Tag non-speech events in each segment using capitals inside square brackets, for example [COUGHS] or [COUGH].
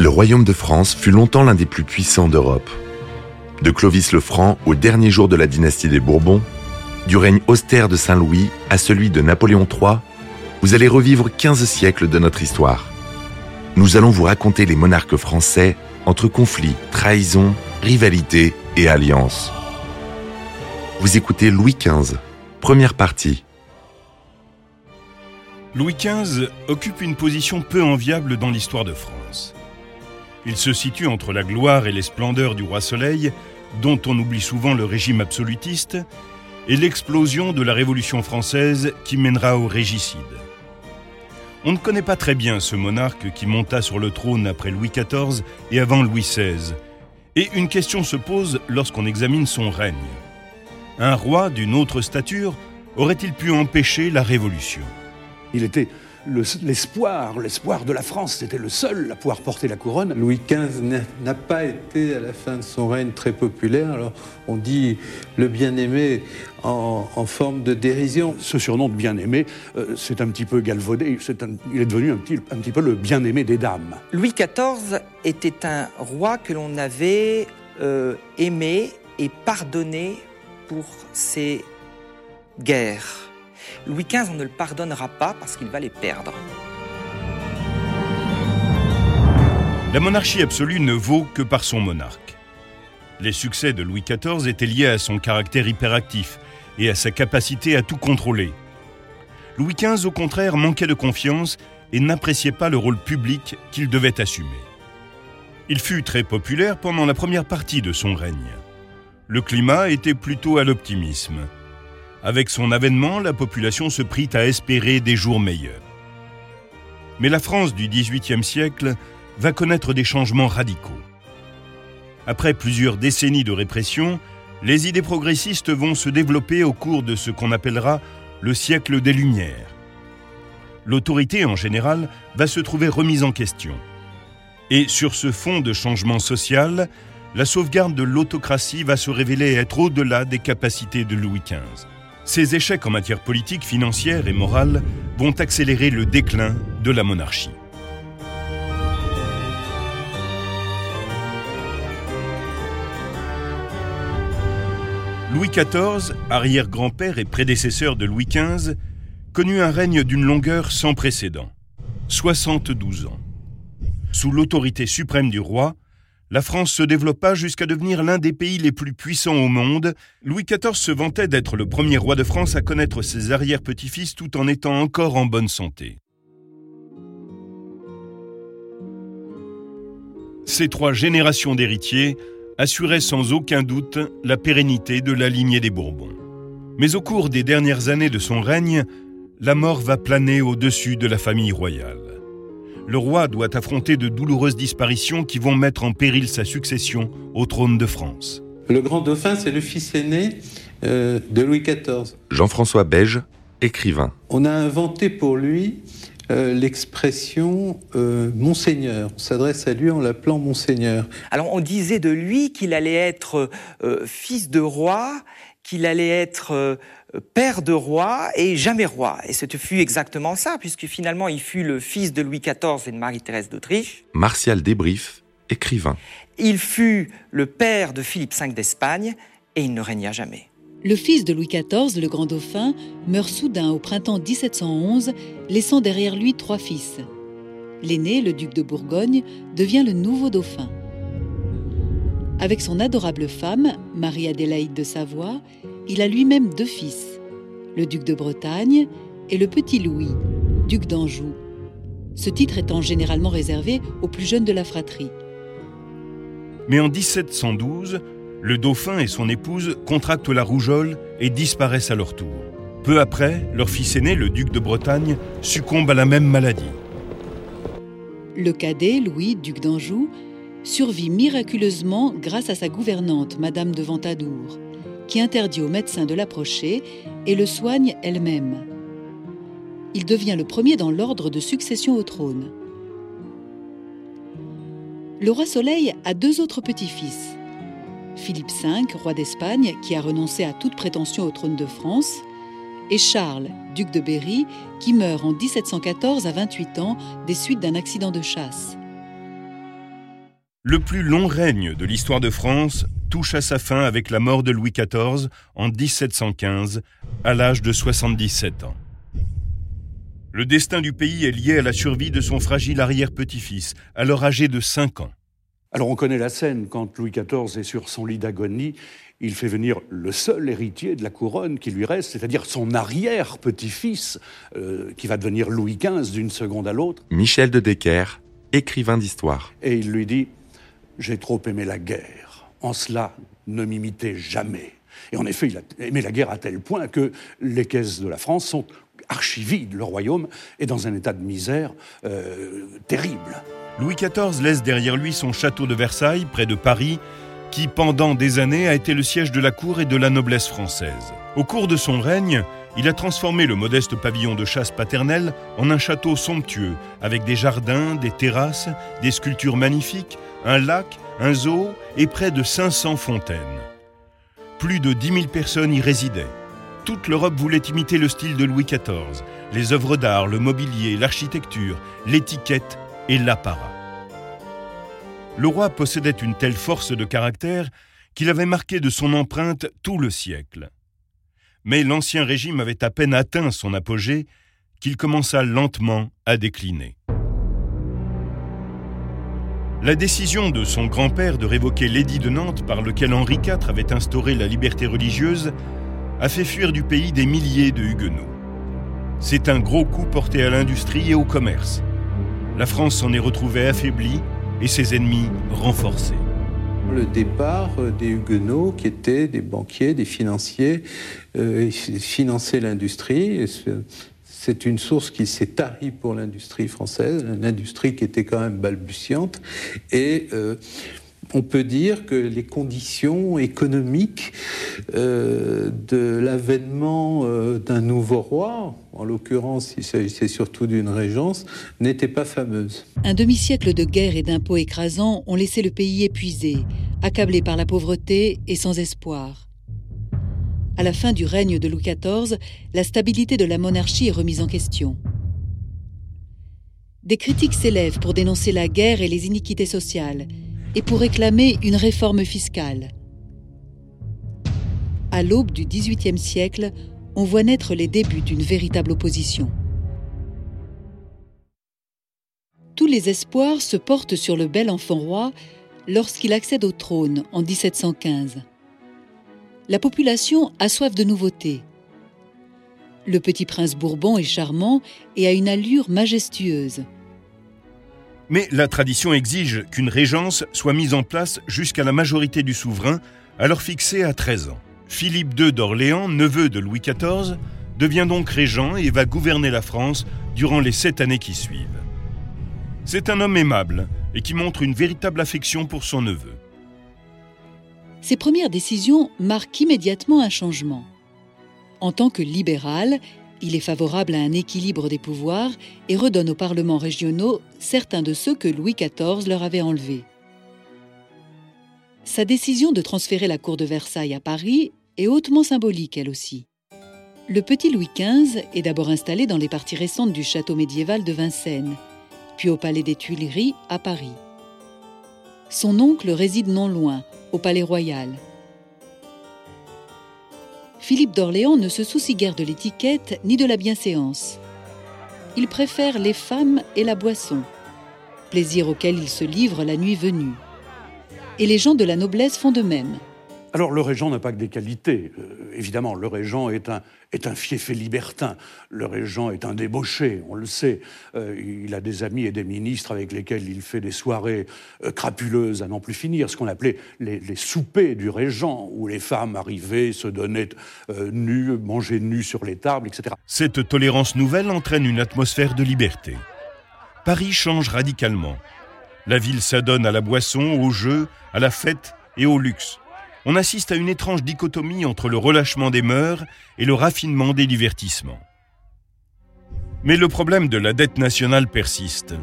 Le royaume de France fut longtemps l'un des plus puissants d'Europe. De Clovis le Franc au dernier jour de la dynastie des Bourbons, du règne austère de Saint-Louis à celui de Napoléon III, vous allez revivre 15 siècles de notre histoire. Nous allons vous raconter les monarques français entre conflits, trahisons, rivalités et alliances. Vous écoutez Louis XV, première partie. Louis XV occupe une position peu enviable dans l'histoire de France. Il se situe entre la gloire et les splendeurs du roi Soleil, dont on oublie souvent le régime absolutiste, et l'explosion de la Révolution française qui mènera au régicide. On ne connaît pas très bien ce monarque qui monta sur le trône après Louis XIV et avant Louis XVI. Et une question se pose lorsqu'on examine son règne. Un roi d'une autre stature aurait-il pu empêcher la Révolution? Il était l'espoir, l'espoir de la France, c'était le seul à pouvoir porter la couronne. Louis XV n'a pas été à la fin de son règne très populaire, alors on dit le bien-aimé en, forme de dérision. Ce surnom de bien-aimé, euh, c'est un petit peu galvaudé, il est devenu un petit, un petit peu le bien-aimé des dames. Louis XIV était un roi que l'on avait euh, aimé et pardonné pour ses guerres. Louis XV, ne le pardonnera pas parce qu'il va les perdre. La monarchie absolue ne vaut que par son monarque. Les succès de Louis XIV étaient liés à son caractère hyperactif et à sa capacité à tout contrôler. Louis XV, au contraire, manquait de confiance et n'appréciait pas le rôle public qu'il devait assumer. Il fut très populaire pendant la première partie de son règne le climat était plutôt à l'optimisme. Avec son avènement, la population se prit à espérer des jours meilleurs. Mais la France du XVIIIe siècle va connaître des changements radicaux. Après plusieurs décennies de répression, les idées progressistes vont se développer au cours de ce qu'on appellera le siècle des Lumières. L'autorité en général va se trouver remise en question. Et sur ce fond de changement social, la sauvegarde de l'autocratie va se révéler être au-delà des capacités de Louis XV. Ces échecs en matière politique, financière et morale vont accélérer le déclin de la monarchie. Louis XIV, arrière-grand-père et prédécesseur de Louis XV, connut un règne d'une longueur sans précédent, 72 ans. Sous l'autorité suprême du roi, la France se développa jusqu'à devenir l'un des pays les plus puissants au monde. Louis XIV se vantait d'être le premier roi de France à connaître ses arrière-petits-fils tout en étant encore en bonne santé. Ces trois générations d'héritiers assuraient sans aucun doute la pérennité de la lignée des Bourbons. Mais au cours des dernières années de son règne, la mort va planer au-dessus de la famille royale le roi doit affronter de douloureuses disparitions qui vont mettre en péril sa succession au trône de France. Le grand dauphin, c'est le fils aîné euh, de Louis XIV. Jean-François Beige, écrivain. On a inventé pour lui euh, l'expression euh, Monseigneur. On s'adresse à lui en l'appelant Monseigneur. Alors on disait de lui qu'il allait être fils de roi, qu'il allait être père de roi et jamais roi. Et ce fut exactement ça, puisque finalement il fut le fils de Louis XIV et de Marie-Thérèse d'Autriche. Martial Débrief, écrivain. Il fut le père de Philippe V d'Espagne et il ne régna jamais. Le fils de Louis XIV, le grand dauphin, meurt soudain au printemps 1711, laissant derrière lui trois fils. L'aîné, le duc de Bourgogne, devient le nouveau dauphin. Avec son adorable femme, Marie-Adélaïde de Savoie, il a lui-même deux fils, le duc de Bretagne et le petit Louis, duc d'Anjou, ce titre étant généralement réservé aux plus jeunes de la fratrie. Mais en 1712, le dauphin et son épouse contractent la rougeole et disparaissent à leur tour. Peu après, leur fils aîné, le duc de Bretagne, succombe à la même maladie. Le cadet, Louis, duc d'Anjou, survit miraculeusement grâce à sa gouvernante, Madame de Ventadour qui interdit aux médecins de l'approcher et le soigne elle-même. Il devient le premier dans l'ordre de succession au trône. Le roi Soleil a deux autres petits-fils. Philippe V, roi d'Espagne, qui a renoncé à toute prétention au trône de France, et Charles, duc de Berry, qui meurt en 1714 à 28 ans des suites d'un accident de chasse. Le plus long règne de l'histoire de France touche à sa fin avec la mort de Louis XIV en 1715, à l'âge de 77 ans. Le destin du pays est lié à la survie de son fragile arrière-petit-fils, alors âgé de 5 ans. Alors on connaît la scène, quand Louis XIV est sur son lit d'agonie, il fait venir le seul héritier de la couronne qui lui reste, c'est-à-dire son arrière-petit-fils, euh, qui va devenir Louis XV d'une seconde à l'autre. Michel de Decker, écrivain d'histoire. Et il lui dit j'ai trop aimé la guerre. En cela, ne m'imitez jamais. Et en effet, il a aimé la guerre à tel point que les caisses de la France sont archivides. Le royaume est dans un état de misère euh, terrible. Louis XIV laisse derrière lui son château de Versailles, près de Paris, qui pendant des années a été le siège de la cour et de la noblesse française. Au cours de son règne, il a transformé le modeste pavillon de chasse paternel en un château somptueux, avec des jardins, des terrasses, des sculptures magnifiques, un lac, un zoo et près de 500 fontaines. Plus de 10 000 personnes y résidaient. Toute l'Europe voulait imiter le style de Louis XIV, les œuvres d'art, le mobilier, l'architecture, l'étiquette et l'apparat. Le roi possédait une telle force de caractère qu'il avait marqué de son empreinte tout le siècle. Mais l'ancien régime avait à peine atteint son apogée qu'il commença lentement à décliner. La décision de son grand-père de révoquer l'édit de Nantes par lequel Henri IV avait instauré la liberté religieuse a fait fuir du pays des milliers de huguenots. C'est un gros coup porté à l'industrie et au commerce. La France s'en est retrouvée affaiblie et ses ennemis renforcés. Le départ des huguenots, qui étaient des banquiers, des financiers, euh, finançaient l'industrie c'est une source qui s'est tarie pour l'industrie française, l'industrie qui était quand même balbutiante. Et euh, on peut dire que les conditions économiques euh, de l'avènement euh, d'un nouveau roi, en l'occurrence il s'agissait surtout d'une régence, n'étaient pas fameuses. Un demi-siècle de guerre et d'impôts écrasants ont laissé le pays épuisé, accablé par la pauvreté et sans espoir. À la fin du règne de Louis XIV, la stabilité de la monarchie est remise en question. Des critiques s'élèvent pour dénoncer la guerre et les iniquités sociales et pour réclamer une réforme fiscale. À l'aube du XVIIIe siècle, on voit naître les débuts d'une véritable opposition. Tous les espoirs se portent sur le bel enfant roi lorsqu'il accède au trône en 1715 la population a soif de nouveautés. Le petit prince Bourbon est charmant et a une allure majestueuse. Mais la tradition exige qu'une régence soit mise en place jusqu'à la majorité du souverain, alors fixée à 13 ans. Philippe II d'Orléans, neveu de Louis XIV, devient donc régent et va gouverner la France durant les sept années qui suivent. C'est un homme aimable et qui montre une véritable affection pour son neveu. Ses premières décisions marquent immédiatement un changement. En tant que libéral, il est favorable à un équilibre des pouvoirs et redonne aux parlements régionaux certains de ceux que Louis XIV leur avait enlevés. Sa décision de transférer la cour de Versailles à Paris est hautement symbolique elle aussi. Le petit Louis XV est d'abord installé dans les parties récentes du château médiéval de Vincennes, puis au palais des Tuileries à Paris. Son oncle réside non loin, au Palais Royal. Philippe d'Orléans ne se soucie guère de l'étiquette ni de la bienséance. Il préfère les femmes et la boisson, plaisir auquel il se livre la nuit venue. Et les gens de la noblesse font de même. Alors le régent n'a pas que des qualités. Euh, évidemment, le régent est un, est fiefé libertin. Le régent est un débauché, on le sait. Euh, il a des amis et des ministres avec lesquels il fait des soirées euh, crapuleuses à n'en plus finir, ce qu'on appelait les, soupers du régent, où les femmes arrivaient, se donnaient nues, mangeaient nues sur les tables, etc. Cette tolérance nouvelle entraîne une atmosphère de liberté. Paris change radicalement. La ville s'adonne à la boisson, au jeu, à la fête et au luxe on assiste à une étrange dichotomie entre le relâchement des mœurs et le raffinement des divertissements. Mais le problème de la dette nationale persiste.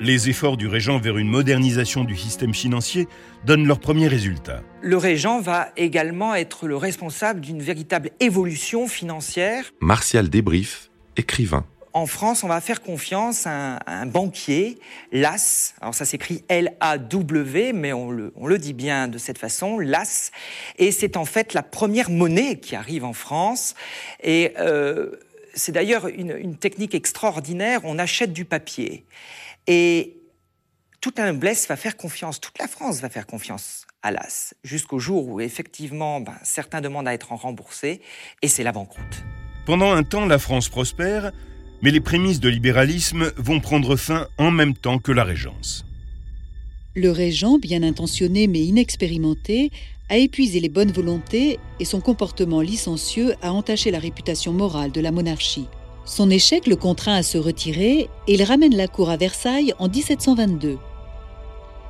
Les efforts du régent vers une modernisation du système financier donnent leurs premiers résultats. Le régent va également être le responsable d'une véritable évolution financière. Martial Débrief, écrivain. En France, on va faire confiance à un, banquier, Las. Alors ça s'écrit L-A-W, mais on le, dit bien de cette façon, Las. Et c'est en fait la première monnaie qui arrive en France. Et euh, c'est d'ailleurs une, technique extraordinaire. On achète du papier. Et tout un blesse va faire confiance, toute la France va faire confiance à l'AS, jusqu'au jour où effectivement ben, certains demandent à être remboursés, et c'est la banqueroute. Pendant un temps, la France prospère, mais les prémices de libéralisme vont prendre fin en même temps que la Régence. Le régent, bien intentionné mais inexpérimenté, a épuisé les bonnes volontés et son comportement licencieux a entaché la réputation morale de la monarchie. Son échec le contraint à se retirer et il ramène la cour à Versailles en 1722.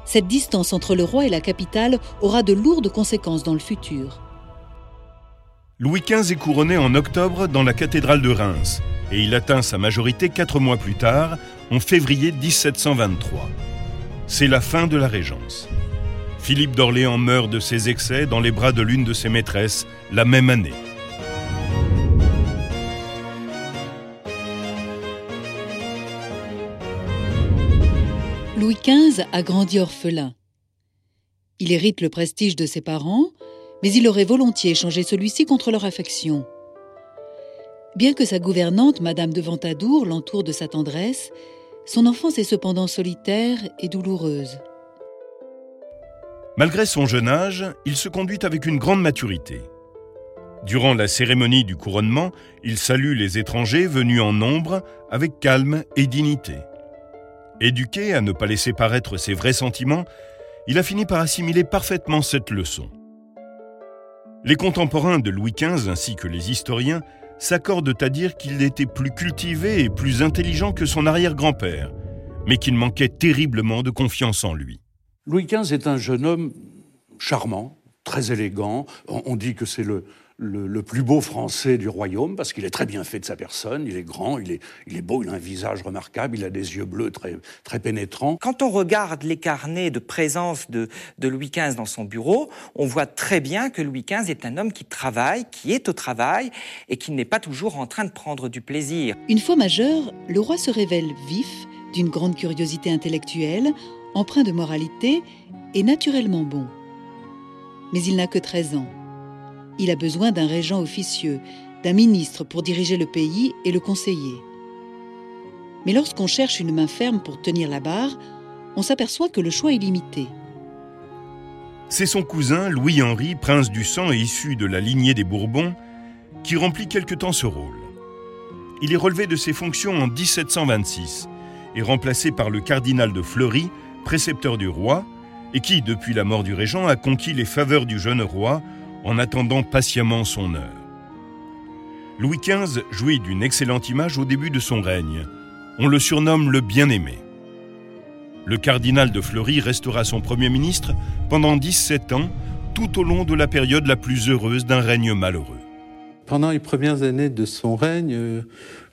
Cette distance entre le roi et la capitale aura de lourdes conséquences dans le futur. Louis XV est couronné en octobre dans la cathédrale de Reims et il atteint sa majorité quatre mois plus tard, en février 1723. C'est la fin de la Régence. Philippe d'Orléans meurt de ses excès dans les bras de l'une de ses maîtresses la même année. Louis XV a grandi orphelin. Il hérite le prestige de ses parents, mais il aurait volontiers échangé celui-ci contre leur affection. Bien que sa gouvernante, Madame de Ventadour, l'entoure de sa tendresse, son enfance est cependant solitaire et douloureuse. Malgré son jeune âge, il se conduit avec une grande maturité. Durant la cérémonie du couronnement, il salue les étrangers venus en nombre avec calme et dignité. Éduqué à ne pas laisser paraître ses vrais sentiments, il a fini par assimiler parfaitement cette leçon. Les contemporains de Louis XV ainsi que les historiens s'accordent à dire qu'il était plus cultivé et plus intelligent que son arrière-grand-père, mais qu'il manquait terriblement de confiance en lui. Louis XV est un jeune homme charmant, très élégant. On dit que c'est le, le, plus beau français du royaume, parce qu'il est très bien fait de sa personne, il est grand, il est, il est beau, il a un visage remarquable, il a des yeux bleus très, très pénétrants. Quand on regarde les carnets de présence de, de Louis XV dans son bureau, on voit très bien que Louis XV est un homme qui travaille, qui est au travail, et qui n'est pas toujours en train de prendre du plaisir. Une fois majeur, le roi se révèle vif, d'une grande curiosité intellectuelle, empreint de moralité et naturellement bon. Mais il n'a que 13 ans. Il a besoin d'un régent officieux, d'un ministre pour diriger le pays et le conseiller. Mais lorsqu'on cherche une main ferme pour tenir la barre, on s'aperçoit que le choix est limité. C'est son cousin Louis-Henri, prince du sang et issu de la lignée des Bourbons, qui remplit quelque temps ce rôle. Il est relevé de ses fonctions en 1726 et remplacé par le cardinal de Fleury, précepteur du roi, et qui, depuis la mort du régent, a conquis les faveurs du jeune roi en attendant patiemment son heure. Louis XV jouit d'une excellente image au début de son règne. On le surnomme le bien-aimé. Le cardinal de Fleury restera son Premier ministre pendant 17 ans, tout au long de la période la plus heureuse d'un règne malheureux. Pendant les premières années de son règne,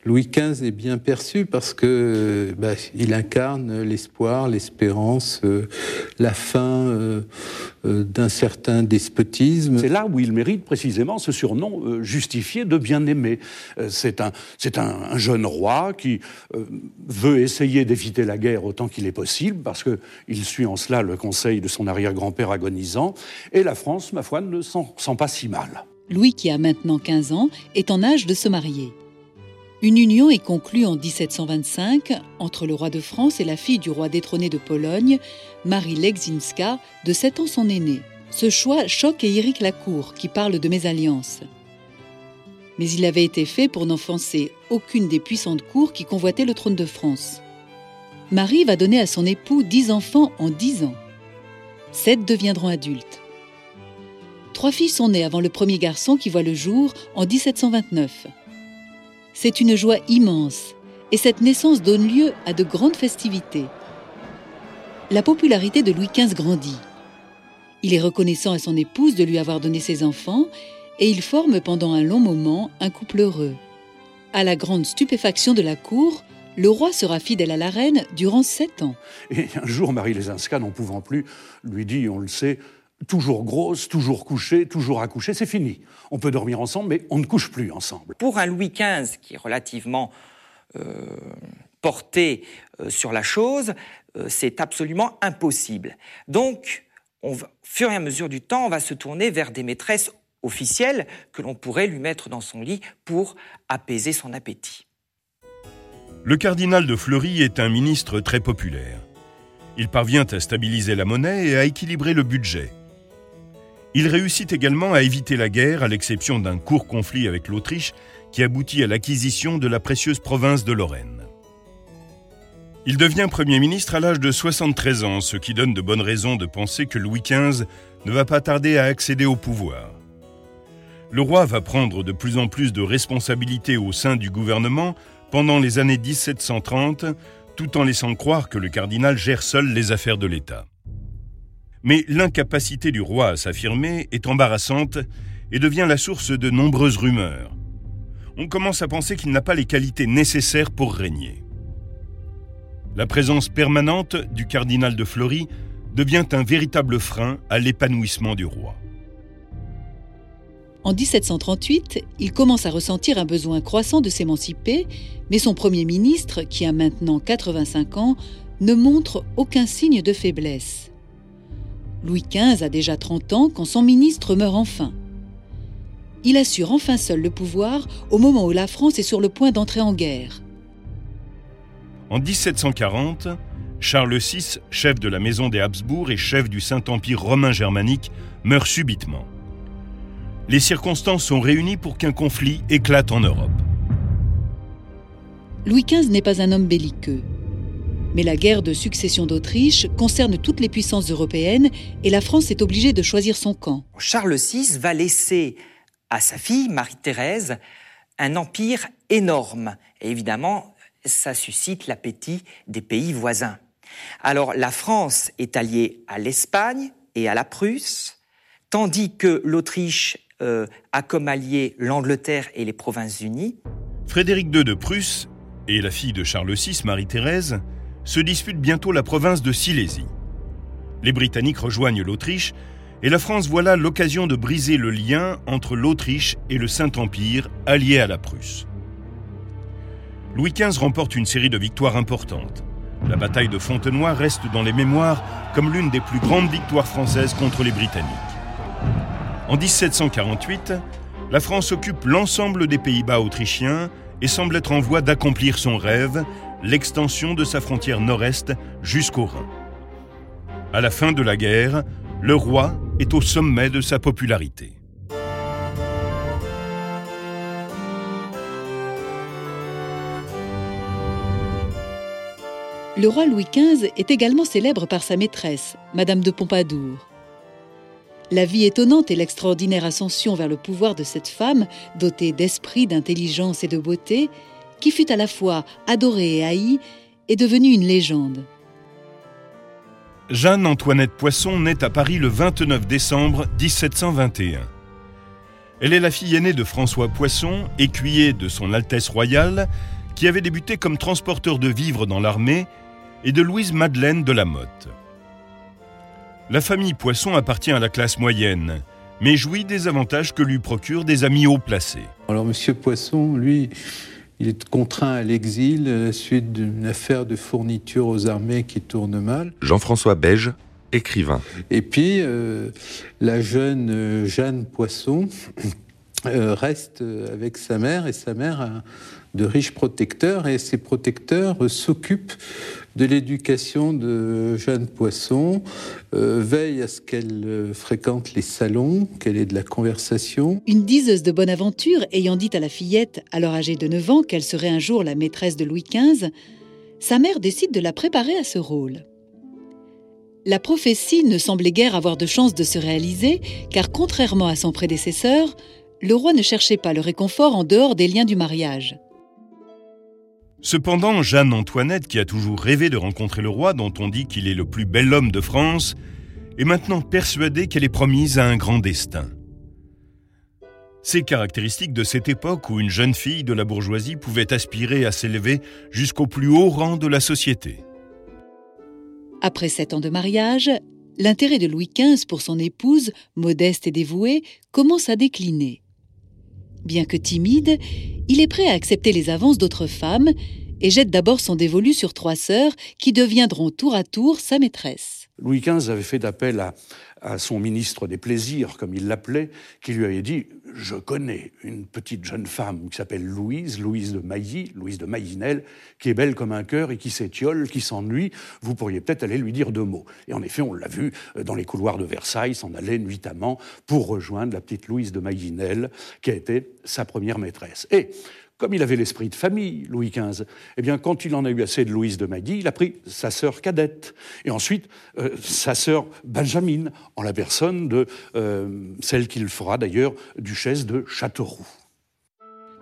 Louis XV est bien perçu parce que bah, il incarne l'espoir, l'espérance, euh, la fin euh, euh, d'un certain despotisme. C'est là où il mérite précisément ce surnom justifié de bien-aimé. c'est un, c'est un, jeune roi qui veut essayer d'éviter la guerre autant qu'il est possible parce que il suit en cela le conseil de son arrière-grand-père agonisant. Et la France, ma foi, ne s'en sent pas si mal. Louis, qui a maintenant 15 ans, est en âge de se marier. Une union est conclue en 1725 entre le roi de France et la fille du roi détrôné de Pologne, Marie Legzinska, de 7 ans son aînée. Ce choix choque et irrite la cour, qui parle de mésalliance. Mais il avait été fait pour n'enfoncer aucune des puissantes cours qui convoitaient le trône de France. Marie va donner à son époux dix enfants en dix ans. Sept deviendront adultes. Trois filles sont nées avant le premier garçon qui voit le jour en 1729. C'est une joie immense et cette naissance donne lieu à de grandes festivités. La popularité de Louis XV grandit. Il est reconnaissant à son épouse de lui avoir donné ses enfants et ils forment pendant un long moment un couple heureux. À la grande stupéfaction de la cour, le roi sera fidèle à la reine durant sept ans. Et un jour, Marie Lesinska, n'en pouvant plus, lui dit, on le sait, toujours grosse, toujours couchée, toujours accouchée, c'est fini. On peut dormir ensemble, mais on ne couche plus ensemble. Pour un Louis XV qui est relativement porter sur la chose, c'est absolument impossible. Donc, on va, au fur et à mesure du temps, on va se tourner vers des maîtresses officielles que l'on pourrait lui mettre dans son lit pour apaiser son appétit. Le cardinal de Fleury est un ministre très populaire. Il parvient à stabiliser la monnaie et à équilibrer le budget. Il réussit également à éviter la guerre, à l'exception d'un court conflit avec l'Autriche qui aboutit à l'acquisition de la précieuse province de Lorraine. Il devient Premier ministre à l'âge de 73 ans, ce qui donne de bonnes raisons de penser que Louis XV ne va pas tarder à accéder au pouvoir. Le roi va prendre de plus en plus de responsabilités au sein du gouvernement pendant les années 1730, tout en laissant croire que le cardinal gère seul les affaires de l'État. Mais l'incapacité du roi à s'affirmer est embarrassante et devient la source de nombreuses rumeurs. On commence à penser qu'il n'a pas les qualités nécessaires pour régner. La présence permanente du cardinal de Fleury devient un véritable frein à l'épanouissement du roi. En 1738, il commence à ressentir un besoin croissant de s'émanciper, mais son Premier ministre, qui a maintenant 85 ans, ne montre aucun signe de faiblesse. Louis XV a déjà 30 ans quand son ministre meurt enfin. Il assure enfin seul le pouvoir au moment où la France est sur le point d'entrer en guerre. En 1740, Charles VI, chef de la maison des Habsbourg et chef du Saint-Empire romain germanique, meurt subitement les circonstances sont réunies pour qu'un conflit éclate en Europe. Louis XV n'est pas un homme belliqueux. Mais la guerre de succession d'Autriche concerne toutes les puissances européennes et la France est obligée de choisir son camp. Charles VI va laisser à sa fille, Marie-Thérèse, un empire énorme. Et évidemment, ça suscite l'appétit des pays voisins. Alors la France est alliée à l'Espagne et à la Prusse, tandis que l'Autriche euh, a comme alliés l'Angleterre et les Provinces-Unies. Frédéric II de Prusse et la fille de Charles VI, Marie-Thérèse, se disputent bientôt la province de Silésie. Les Britanniques rejoignent l'Autriche et la France voit là l'occasion de briser le lien entre l'Autriche et le Saint-Empire allié à la Prusse. Louis XV remporte une série de victoires importantes. La bataille de Fontenoy reste dans les mémoires comme l'une des plus grandes victoires françaises contre les Britanniques. En 1748, la France occupe l'ensemble des Pays-Bas autrichiens et semble être en voie d'accomplir son rêve, l'extension de sa frontière nord-est jusqu'au Rhin. À la fin de la guerre, le roi est au sommet de sa popularité. Le roi Louis XV est également célèbre par sa maîtresse, Madame de Pompadour. La vie étonnante et l'extraordinaire ascension vers le pouvoir de cette femme, dotée d'esprit, d'intelligence et de beauté, qui fut à la fois adorée et haïe, est devenue une légende. Jeanne-Antoinette Poisson naît à Paris le 29 décembre 1721. Elle est la fille aînée de François Poisson, écuyer de son Altesse royale, qui avait débuté comme transporteur de vivres dans l'armée, et de Louise Madeleine de la Motte. La famille Poisson appartient à la classe moyenne, mais jouit des avantages que lui procurent des amis haut placés. Alors Monsieur Poisson, lui, il est contraint à l'exil à la suite d'une affaire de fourniture aux armées qui tourne mal. Jean-François Beige, écrivain. Et puis, euh, la jeune euh, Jeanne Poisson [COUGHS] euh, reste avec sa mère et sa mère a de riches protecteurs et ces protecteurs s'occupent de l'éducation de Jeanne Poisson, euh, veille à ce qu'elle euh, fréquente les salons, qu'elle ait de la conversation. Une diseuse de bonne aventure ayant dit à la fillette, alors âgée de 9 ans, qu'elle serait un jour la maîtresse de Louis XV, sa mère décide de la préparer à ce rôle. La prophétie ne semblait guère avoir de chance de se réaliser, car contrairement à son prédécesseur, le roi ne cherchait pas le réconfort en dehors des liens du mariage. Cependant, Jeanne-Antoinette, qui a toujours rêvé de rencontrer le roi, dont on dit qu'il est le plus bel homme de France, est maintenant persuadée qu'elle est promise à un grand destin. C'est caractéristique de cette époque où une jeune fille de la bourgeoisie pouvait aspirer à s'élever jusqu'au plus haut rang de la société. Après sept ans de mariage, l'intérêt de Louis XV pour son épouse, modeste et dévouée, commence à décliner. Bien que timide, il est prêt à accepter les avances d'autres femmes et jette d'abord son dévolu sur trois sœurs qui deviendront tour à tour sa maîtresse. Louis XV avait fait appel à, son ministre des plaisirs, comme il l'appelait, qui lui avait dit Je connais une petite jeune femme qui s'appelle Louise, Louise de Mailly, Louise de Maillinel, qui est belle comme un cœur et qui s'étiole, qui s'ennuie. Vous pourriez peut-être aller lui dire deux mots. Et en effet, on l'a vu euh, dans les couloirs de Versailles, s'en allait nuitamment pour rejoindre la petite Louise de Maillinel, qui a été sa première maîtresse. Et comme il avait l'esprit de famille, Louis XV, eh bien, quand il en a eu assez de Louise de Mailly, il a pris sa sœur cadette, et ensuite euh, sa sœur Benjamine, en la personne de euh, celle qu'il fera d'ailleurs duchesse de Châteauroux.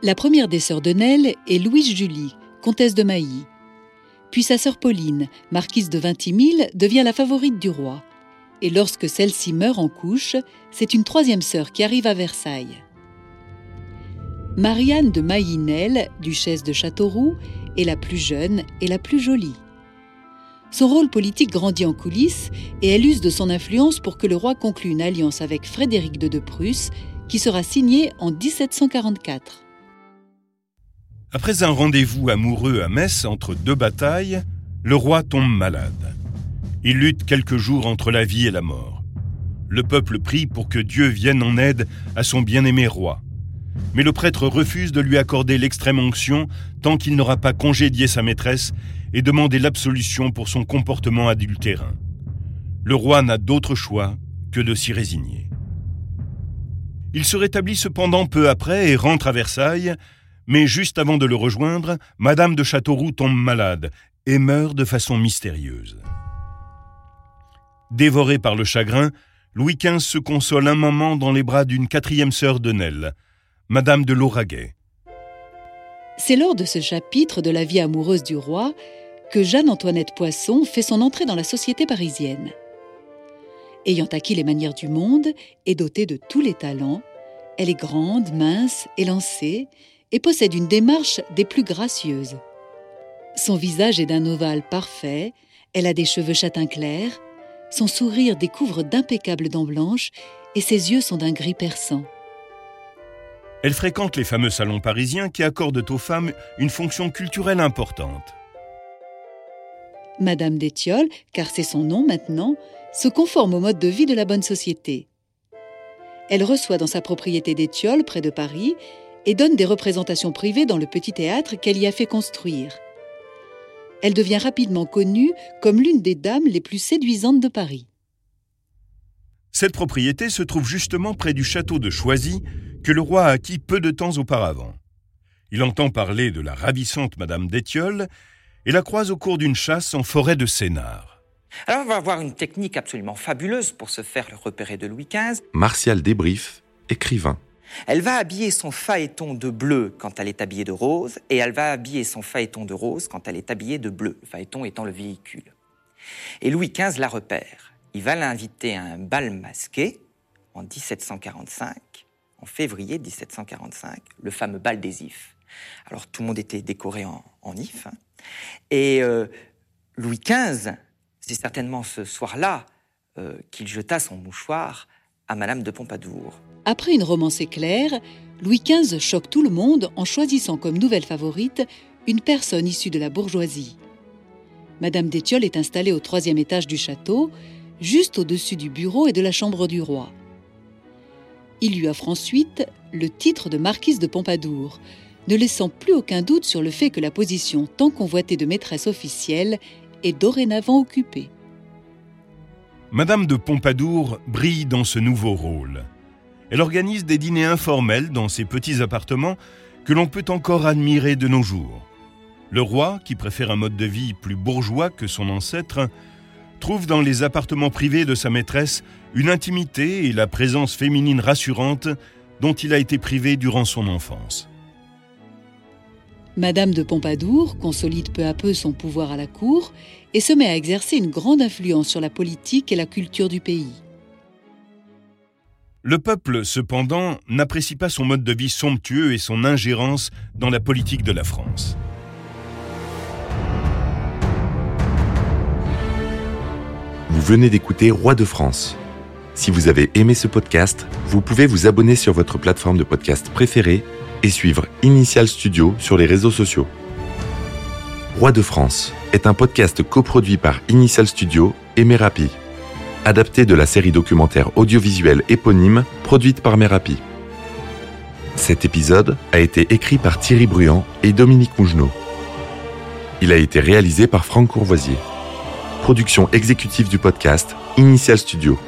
La première des sœurs de Nesle est Louise Julie, comtesse de Mailly. Puis sa sœur Pauline, marquise de Vintimille, devient la favorite du roi. Et lorsque celle-ci meurt en couche, c'est une troisième sœur qui arrive à Versailles. Marianne de Maillinel, duchesse de Châteauroux, est la plus jeune et la plus jolie. Son rôle politique grandit en coulisses et elle use de son influence pour que le roi conclue une alliance avec Frédéric II de Prusse, qui sera signée en 1744. Après un rendez-vous amoureux à Metz entre deux batailles, le roi tombe malade. Il lutte quelques jours entre la vie et la mort. Le peuple prie pour que Dieu vienne en aide à son bien-aimé roi mais le prêtre refuse de lui accorder l'extrême onction tant qu'il n'aura pas congédié sa maîtresse et demandé l'absolution pour son comportement adultérin. Le roi n'a d'autre choix que de s'y résigner. Il se rétablit cependant peu après et rentre à Versailles, mais juste avant de le rejoindre, Madame de Châteauroux tombe malade et meurt de façon mystérieuse. Dévoré par le chagrin, Louis XV se console un moment dans les bras d'une quatrième sœur de Nesle, Madame de Lauraguet. C'est lors de ce chapitre de la vie amoureuse du roi que Jeanne-Antoinette Poisson fait son entrée dans la société parisienne. Ayant acquis les manières du monde et dotée de tous les talents, elle est grande, mince, élancée et possède une démarche des plus gracieuses. Son visage est d'un ovale parfait, elle a des cheveux châtain clair, son sourire découvre d'impeccables dents blanches et ses yeux sont d'un gris perçant. Elle fréquente les fameux salons parisiens qui accordent aux femmes une fonction culturelle importante. Madame d'Étiole, car c'est son nom maintenant, se conforme au mode de vie de la bonne société. Elle reçoit dans sa propriété d'Étiole, près de Paris, et donne des représentations privées dans le petit théâtre qu'elle y a fait construire. Elle devient rapidement connue comme l'une des dames les plus séduisantes de Paris. Cette propriété se trouve justement près du château de Choisy, que le roi a acquis peu de temps auparavant. Il entend parler de la ravissante Madame d'Étiole et la croise au cours d'une chasse en forêt de Sénart. Alors on va avoir une technique absolument fabuleuse pour se faire repérer de Louis XV. Martial Débrief, écrivain. Elle va habiller son phaéton de bleu quand elle est habillée de rose, et elle va habiller son phaéton de rose quand elle est habillée de bleu, le phaéton étant le véhicule. Et Louis XV la repère. Il va l'inviter à un bal masqué en 1745 en février 1745, le fameux bal des ifs. Alors tout le monde était décoré en, if. Hein. Et euh, Louis XV, c'est certainement ce soir-là euh, qu'il jeta son mouchoir à Madame de Pompadour. Après une romance éclair, Louis XV choque tout le monde en choisissant comme nouvelle favorite une personne issue de la bourgeoisie. Madame d'Étiole est installée au troisième étage du château, juste au-dessus du bureau et de la chambre du roi. Il lui offre ensuite le titre de marquise de Pompadour, ne laissant plus aucun doute sur le fait que la position tant convoitée de maîtresse officielle est dorénavant occupée. Madame de Pompadour brille dans ce nouveau rôle. Elle organise des dîners informels dans ses petits appartements que l'on peut encore admirer de nos jours. Le roi, qui préfère un mode de vie plus bourgeois que son ancêtre, trouve dans les appartements privés de sa maîtresse une intimité et la présence féminine rassurante dont il a été privé durant son enfance. Madame de Pompadour consolide peu à peu son pouvoir à la cour et se met à exercer une grande influence sur la politique et la culture du pays. Le peuple, cependant, n'apprécie pas son mode de vie somptueux et son ingérence dans la politique de la France. Vous venez d'écouter Roi de France. Si vous avez aimé ce podcast, vous pouvez vous abonner sur votre plateforme de podcast préférée et suivre Initial Studio sur les réseaux sociaux. Roi de France est un podcast coproduit par Initial Studio et Merapi, adapté de la série documentaire audiovisuelle éponyme produite par Merapi. Cet épisode a été écrit par Thierry Bruand et Dominique Mougenot. Il a été réalisé par Franck Courvoisier. Production exécutive du podcast Initial Studio.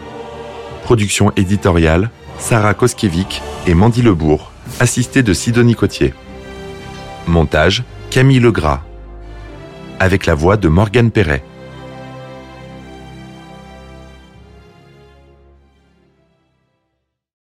Production éditoriale Sarah Koskiewicz et Mandy Lebourg, assistée de Sidonie Cotier. Montage Camille Legras. Avec la voix de Morgane Perret.